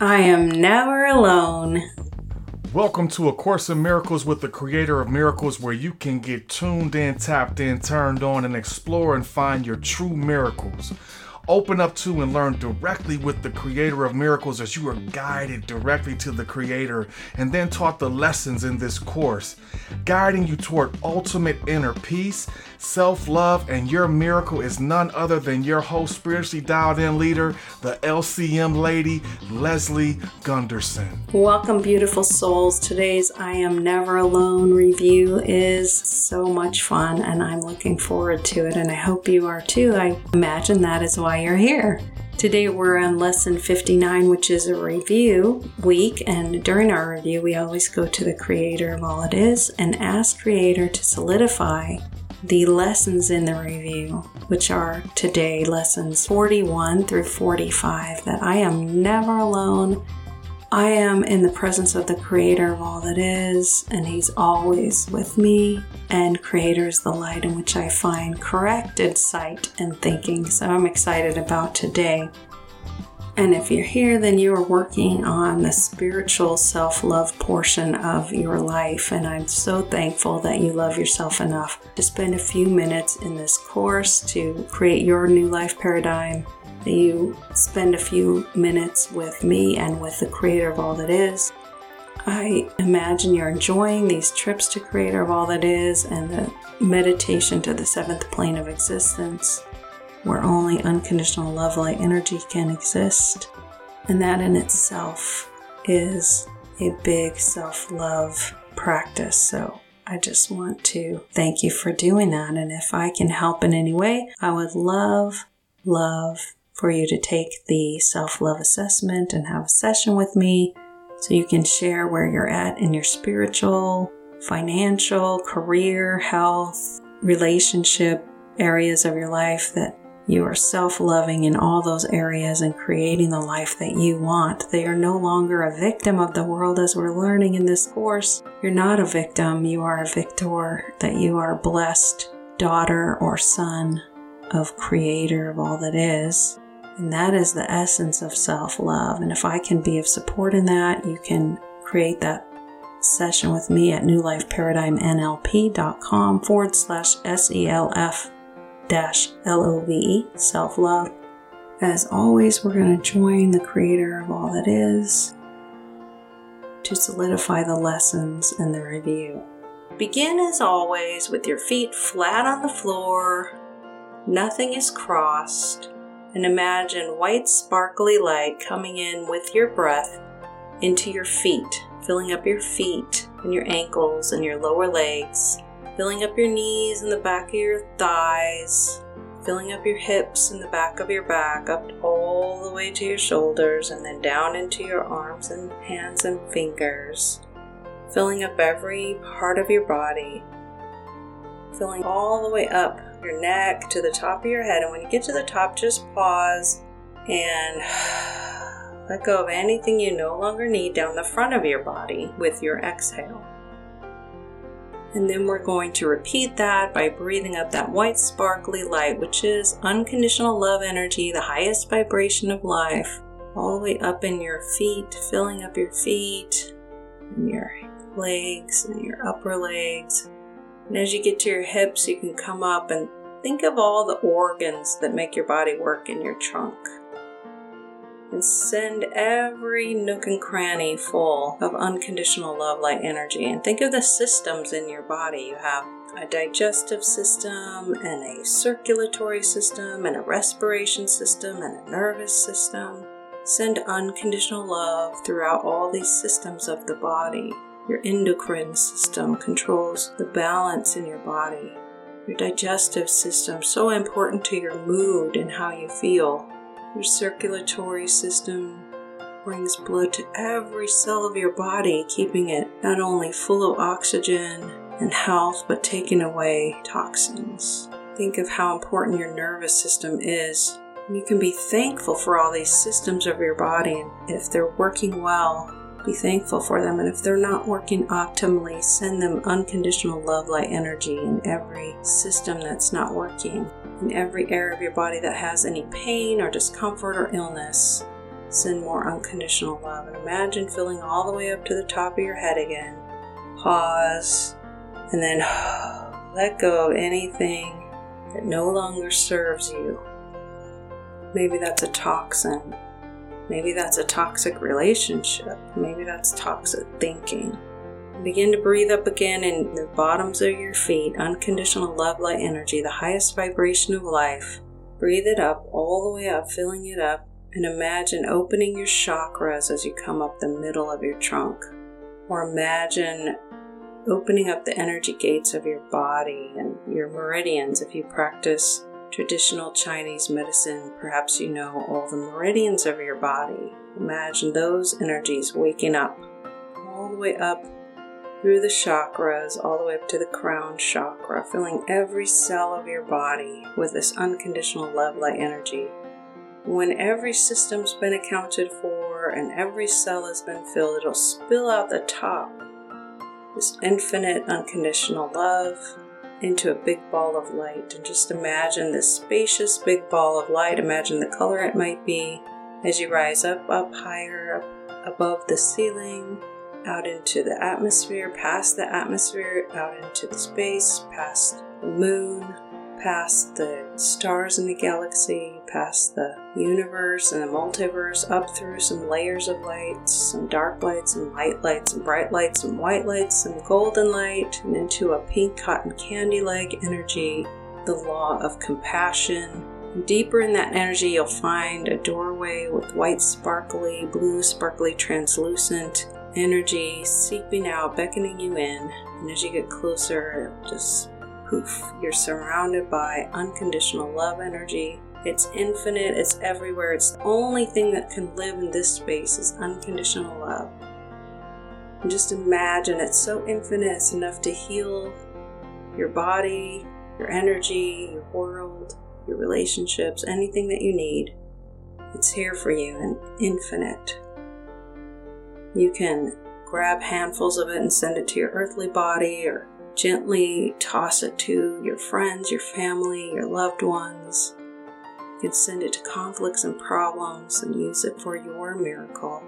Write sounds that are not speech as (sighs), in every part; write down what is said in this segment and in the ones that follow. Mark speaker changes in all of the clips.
Speaker 1: I am never alone.
Speaker 2: Welcome to A Course in Miracles with the Creator of Miracles, where you can get tuned in, tapped in, turned on, and explore and find your true miracles open up to and learn directly with the creator of miracles as you are guided directly to the creator and then taught the lessons in this course, guiding you toward ultimate inner peace, self love, and your miracle is none other than your host, spiritually dialed in leader, the LCM lady, Leslie Gunterson.
Speaker 1: Welcome, beautiful souls. Today's I Am Never Alone review is so much fun, and I'm looking forward to it, and I hope you are too. I imagine that is why why you're here. Today we're on lesson 59, which is a review week, and during our review, we always go to the creator of all it is and ask creator to solidify the lessons in the review, which are today lessons 41 through 45 that I am never alone I am in the presence of the Creator of all that is, and He's always with me. And Creator is the light in which I find corrected sight and thinking. So I'm excited about today. And if you're here, then you are working on the spiritual self love portion of your life. And I'm so thankful that you love yourself enough to spend a few minutes in this course to create your new life paradigm you spend a few minutes with me and with the creator of all that is. I imagine you're enjoying these trips to creator of all that is and the meditation to the seventh plane of existence where only unconditional love light energy can exist. And that in itself is a big self love practice. So I just want to thank you for doing that. And if I can help in any way, I would love, love, for you to take the self love assessment and have a session with me so you can share where you're at in your spiritual, financial, career, health, relationship areas of your life that you are self loving in all those areas and creating the life that you want. They are no longer a victim of the world as we're learning in this course. You're not a victim, you are a victor, that you are blessed daughter or son of Creator of all that is. And that is the essence of self love. And if I can be of support in that, you can create that session with me at newlifeparadigmnlp.com forward slash SELF dash LOVE, self love. As always, we're going to join the creator of all that is to solidify the lessons in the review. Begin as always with your feet flat on the floor, nothing is crossed and imagine white sparkly light coming in with your breath into your feet, filling up your feet and your ankles and your lower legs, filling up your knees and the back of your thighs, filling up your hips and the back of your back, up all the way to your shoulders, and then down into your arms and hands and fingers, filling up every part of your body, filling all the way up your neck to the top of your head. And when you get to the top, just pause and (sighs) let go of anything you no longer need down the front of your body with your exhale. And then we're going to repeat that by breathing up that white sparkly light, which is unconditional love energy, the highest vibration of life, all the way up in your feet, filling up your feet and your legs and your upper legs, and as you get to your hips, you can come up and think of all the organs that make your body work in your trunk. And send every nook and cranny full of unconditional love light energy. And think of the systems in your body. You have a digestive system, and a circulatory system, and a respiration system, and a nervous system. Send unconditional love throughout all these systems of the body. Your endocrine system controls the balance in your body. Your digestive system, so important to your mood and how you feel. Your circulatory system brings blood to every cell of your body, keeping it not only full of oxygen and health, but taking away toxins. Think of how important your nervous system is. You can be thankful for all these systems of your body, and if they're working well, be thankful for them. And if they're not working optimally, send them unconditional love light energy in every system that's not working, in every area of your body that has any pain or discomfort or illness. send more unconditional love. And imagine filling all the way up to the top of your head again. Pause, and then (sighs) let go of anything that no longer serves you. Maybe that's a toxin. Maybe that's a toxic relationship. Maybe that's toxic thinking. Begin to breathe up again in the bottoms of your feet, unconditional love light energy, the highest vibration of life. Breathe it up, all the way up, filling it up, and imagine opening your chakras as you come up the middle of your trunk. Or imagine opening up the energy gates of your body and your meridians if you practice traditional Chinese medicine, perhaps you know all the meridians of your body. Imagine those energies waking up all the way up through the chakras, all the way up to the crown chakra, filling every cell of your body with this unconditional love light energy. When every system's been accounted for and every cell has been filled, it'll spill out the top. This infinite unconditional love, into a big ball of light. And just imagine this spacious big ball of light. Imagine the color it might be as you rise up, up higher, up above the ceiling, out into the atmosphere, past the atmosphere, out into the space, past the moon, past the stars in the galaxy, past the universe and the multiverse, up through some layers of lights, some dark lights, some light lights, some bright lights, some white lights, some golden light, and into a pink cotton candy like energy, the law of compassion. Deeper in that energy, you'll find a doorway with white, sparkly, blue, sparkly, translucent energy seeping out, beckoning you in. And as you get closer, just poof, you're surrounded by unconditional love energy. It's infinite, it's everywhere. It's the only thing that can live in this space is unconditional love. And just imagine it's so infinite, it's enough to heal your body, your energy, your world, your relationships, anything that you need. It's here for you and infinite. You can grab handfuls of it and send it to your earthly body or Gently toss it to your friends, your family, your loved ones. You can send it to conflicts and problems and use it for your miracle.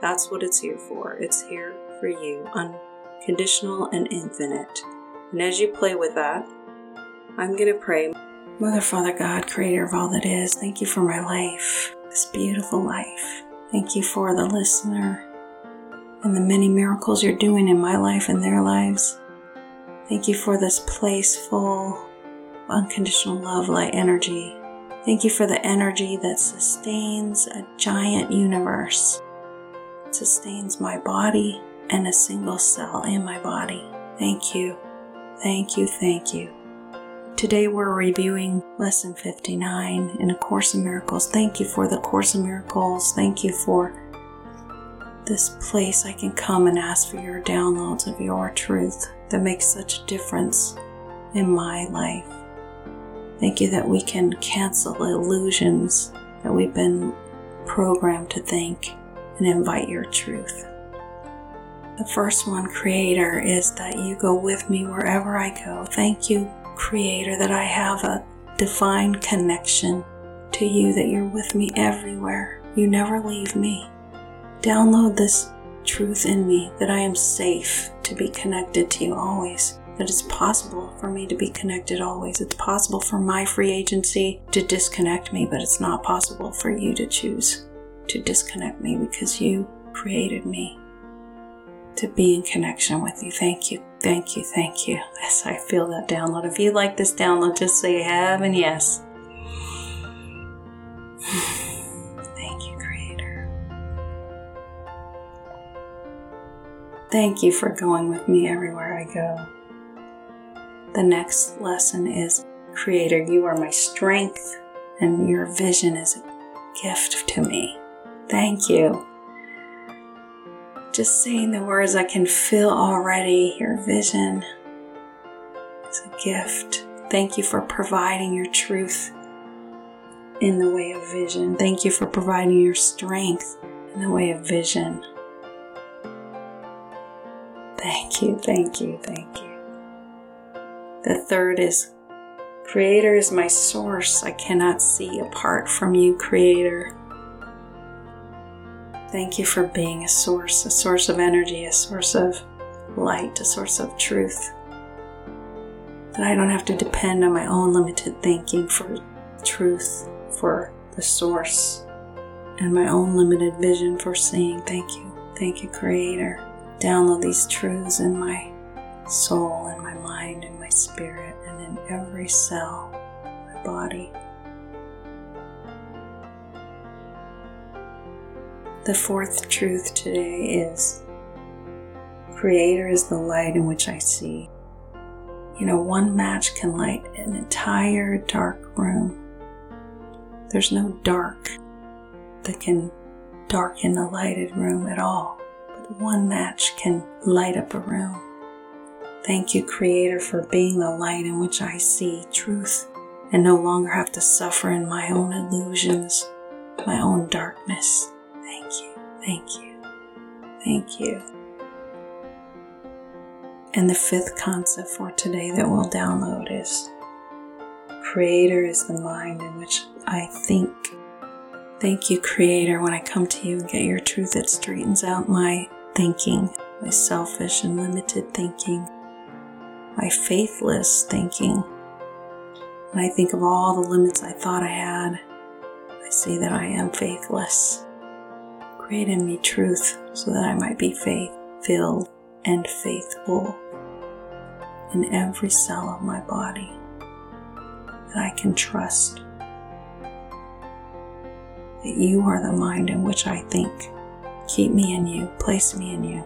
Speaker 1: That's what it's here for. It's here for you, unconditional and infinite. And as you play with that, I'm going to pray. Mother, Father, God, creator of all that is, thank you for my life, this beautiful life. Thank you for the listener and the many miracles you're doing in my life and their lives. Thank you for this place full of unconditional love, light energy. Thank you for the energy that sustains a giant universe, sustains my body and a single cell in my body. Thank you, thank you, thank you. Today we're reviewing Lesson 59 in A Course in Miracles. Thank you for the Course in Miracles. Thank you for this place I can come and ask for your downloads of your truth that makes such a difference in my life. Thank you that we can cancel illusions that we've been programmed to think and invite your truth. The first one, Creator, is that you go with me wherever I go. Thank you, Creator, that I have a divine connection to you, that you're with me everywhere. You never leave me. Download this truth in me that I am safe to be connected to you always. That it's possible for me to be connected always. It's possible for my free agency to disconnect me, but it's not possible for you to choose to disconnect me because you created me to be in connection with you. Thank you, thank you, thank you. As I feel that download. If you like this download, just say have and yes. (sighs) (sighs) Thank you for going with me everywhere I go. The next lesson is Creator, you are my strength, and your vision is a gift to me. Thank you. Just saying the words, I can feel already your vision is a gift. Thank you for providing your truth in the way of vision. Thank you for providing your strength in the way of vision. Thank you, thank you, thank you. The third is Creator is my source. I cannot see apart from you, Creator. Thank you for being a source, a source of energy, a source of light, a source of truth. That I don't have to depend on my own limited thinking for truth, for the source, and my own limited vision for seeing. Thank you. Thank you, Creator. Download these truths in my soul, in my mind, in my spirit, and in every cell of my body. The fourth truth today is Creator is the light in which I see. You know, one match can light an entire dark room. There's no dark that can darken a lighted room at all, one match can light up a room. Thank you, Creator, for being the light in which I see truth and no longer have to suffer in my own illusions, my own darkness. Thank you, thank you, thank you. And the fifth concept for today that we'll download is Creator is the mind in which I think. Thank you, Creator, when I come to you and get your truth, it straightens out my thinking, my selfish and limited thinking, my faithless thinking. When I think of all the limits I thought I had, I see that I am faithless. Create in me truth so that I might be faith filled and faithful in every cell of my body that I can trust that you are the mind in which I think. Keep me in you, place me in you.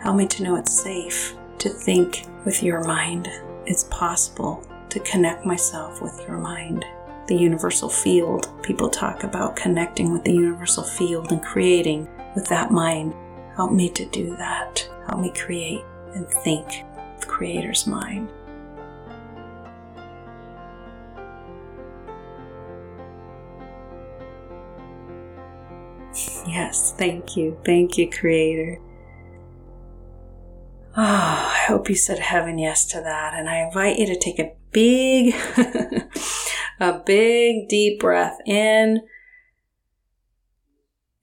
Speaker 1: Help me to know it's safe to think with your mind. It's possible to connect myself with your mind. The universal field. People talk about connecting with the universal field and creating with that mind. Help me to do that. Help me create and think the Creator's mind. Yes, thank you. Thank you, Creator. Oh, I hope you said heaven yes to that. And I invite you to take a big, (laughs) a big deep breath in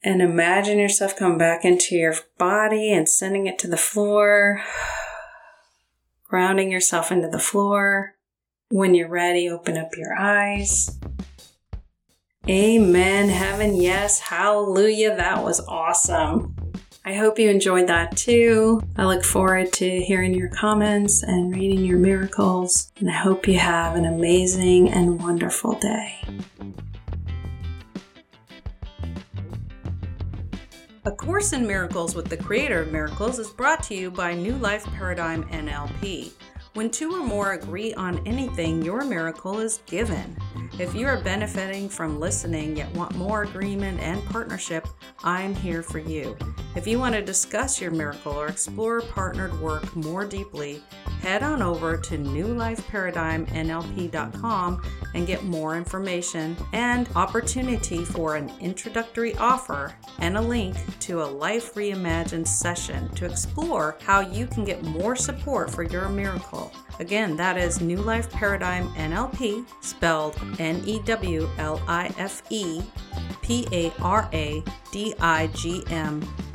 Speaker 1: and imagine yourself coming back into your body and sending it to the floor, grounding yourself into the floor. When you're ready, open up your eyes. Amen. Heaven, yes. Hallelujah. That was awesome. I hope you enjoyed that too. I look forward to hearing your comments and reading your miracles. And I hope you have an amazing and wonderful day. A Course in Miracles with the Creator of Miracles is brought to you by New Life Paradigm NLP. When two or more agree on anything, your miracle is given. If you are benefiting from listening yet want more agreement and partnership, I'm here for you. If you want to discuss your miracle or explore partnered work more deeply, head on over to newlifeparadigmnlp.com and get more information and opportunity for an introductory offer and a link to a Life Reimagined session to explore how you can get more support for your miracle. Again, that is New Life Paradigm NLP, spelled N E W L I F E P A R A D I G M